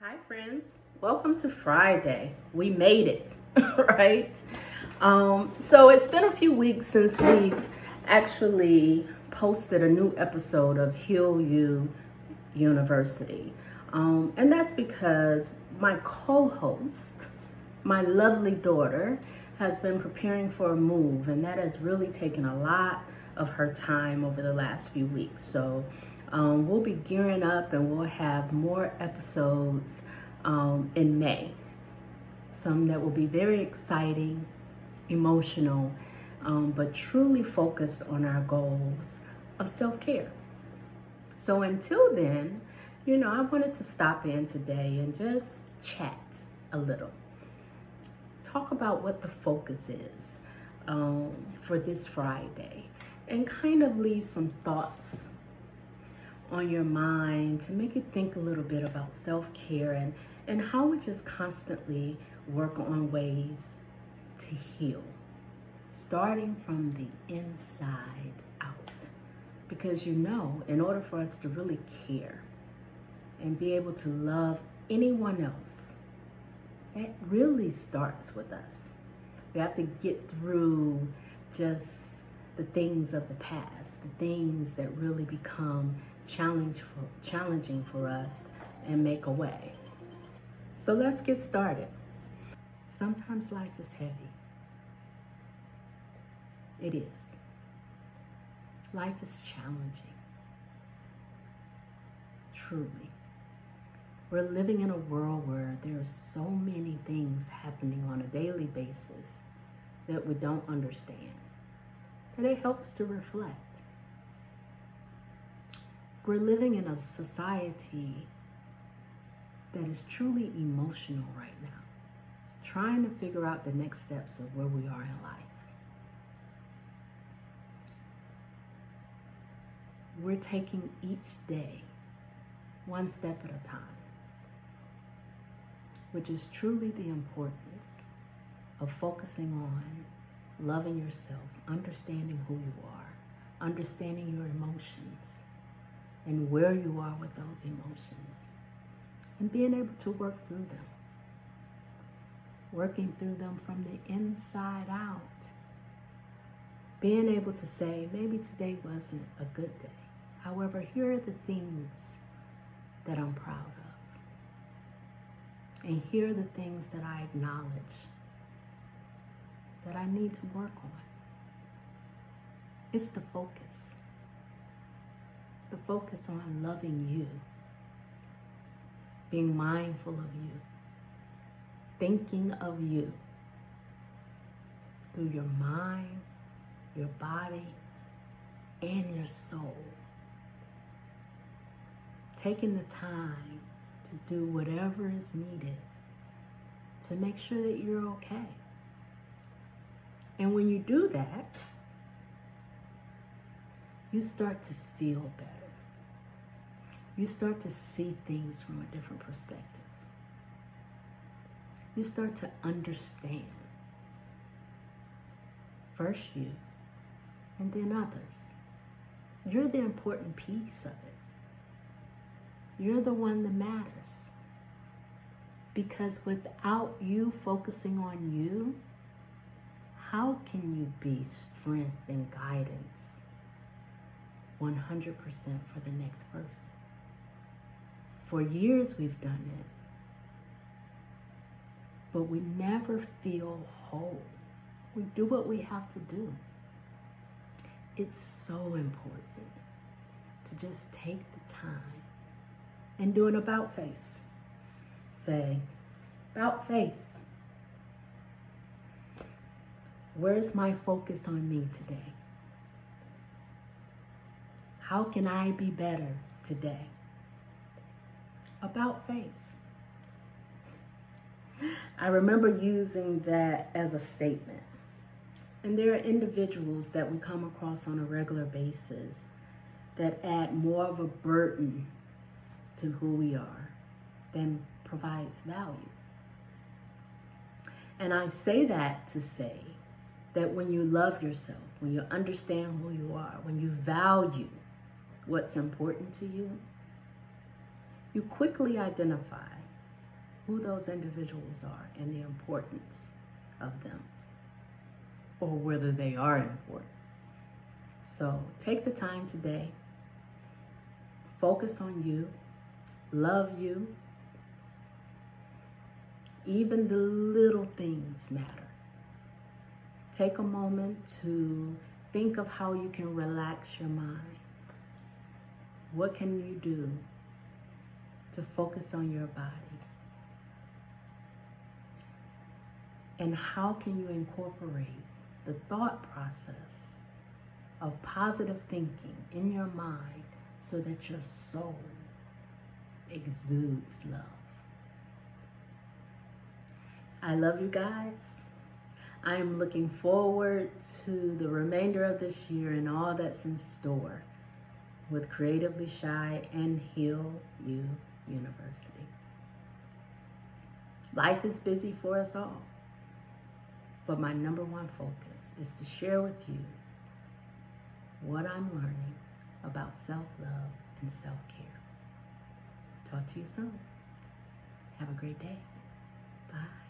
Hi, friends. Welcome to Friday. We made it, right? Um, so it's been a few weeks since we've actually posted a new episode of Heal You University. Um, and that's because my co host, my lovely daughter, has been preparing for a move, and that has really taken a lot of her time over the last few weeks. So um, we'll be gearing up and we'll have more episodes um, in May. Some that will be very exciting, emotional, um, but truly focused on our goals of self care. So until then, you know, I wanted to stop in today and just chat a little. Talk about what the focus is um, for this Friday and kind of leave some thoughts on your mind to make you think a little bit about self care and, and how we just constantly work on ways to heal, starting from the inside out. Because you know, in order for us to really care and be able to love anyone else, it really starts with us. We have to get through just the things of the past, the things that really become challenge for, challenging for us and make a way. So let's get started. Sometimes life is heavy. It is. Life is challenging. Truly. We're living in a world where there are so many things happening on a daily basis that we don't understand, that it helps to reflect we're living in a society that is truly emotional right now, trying to figure out the next steps of where we are in life. We're taking each day one step at a time, which is truly the importance of focusing on loving yourself, understanding who you are, understanding your emotions and where you are with those emotions and being able to work through them. Working through them from the inside out. Being able to say, maybe today wasn't a good day. However, here are the things that I'm proud of. And here are the things that I acknowledge that I need to work on. It's the focus the focus on loving you, being mindful of you, thinking of you through your mind, your body, and your soul. Taking the time to do whatever is needed to make sure that you're okay. And when you do that, you start to feel better you start to see things from a different perspective. You start to understand first you and then others. You're the important piece of it. You're the one that matters. Because without you focusing on you, how can you be strength and guidance 100% for the next person? For years we've done it, but we never feel whole. We do what we have to do. It's so important to just take the time and do an about face. Say, about face. Where's my focus on me today? How can I be better today? about face. I remember using that as a statement. And there are individuals that we come across on a regular basis that add more of a burden to who we are than provides value. And I say that to say that when you love yourself, when you understand who you are, when you value what's important to you, you quickly identify who those individuals are and the importance of them or whether they are important. So take the time today, focus on you, love you. Even the little things matter. Take a moment to think of how you can relax your mind. What can you do to focus on your body? And how can you incorporate the thought process of positive thinking in your mind so that your soul exudes love? I love you guys. I am looking forward to the remainder of this year and all that's in store with Creatively Shy and Heal You University. Life is busy for us all, but my number one focus is to share with you what I'm learning about self love and self care. Talk to you soon. Have a great day. Bye.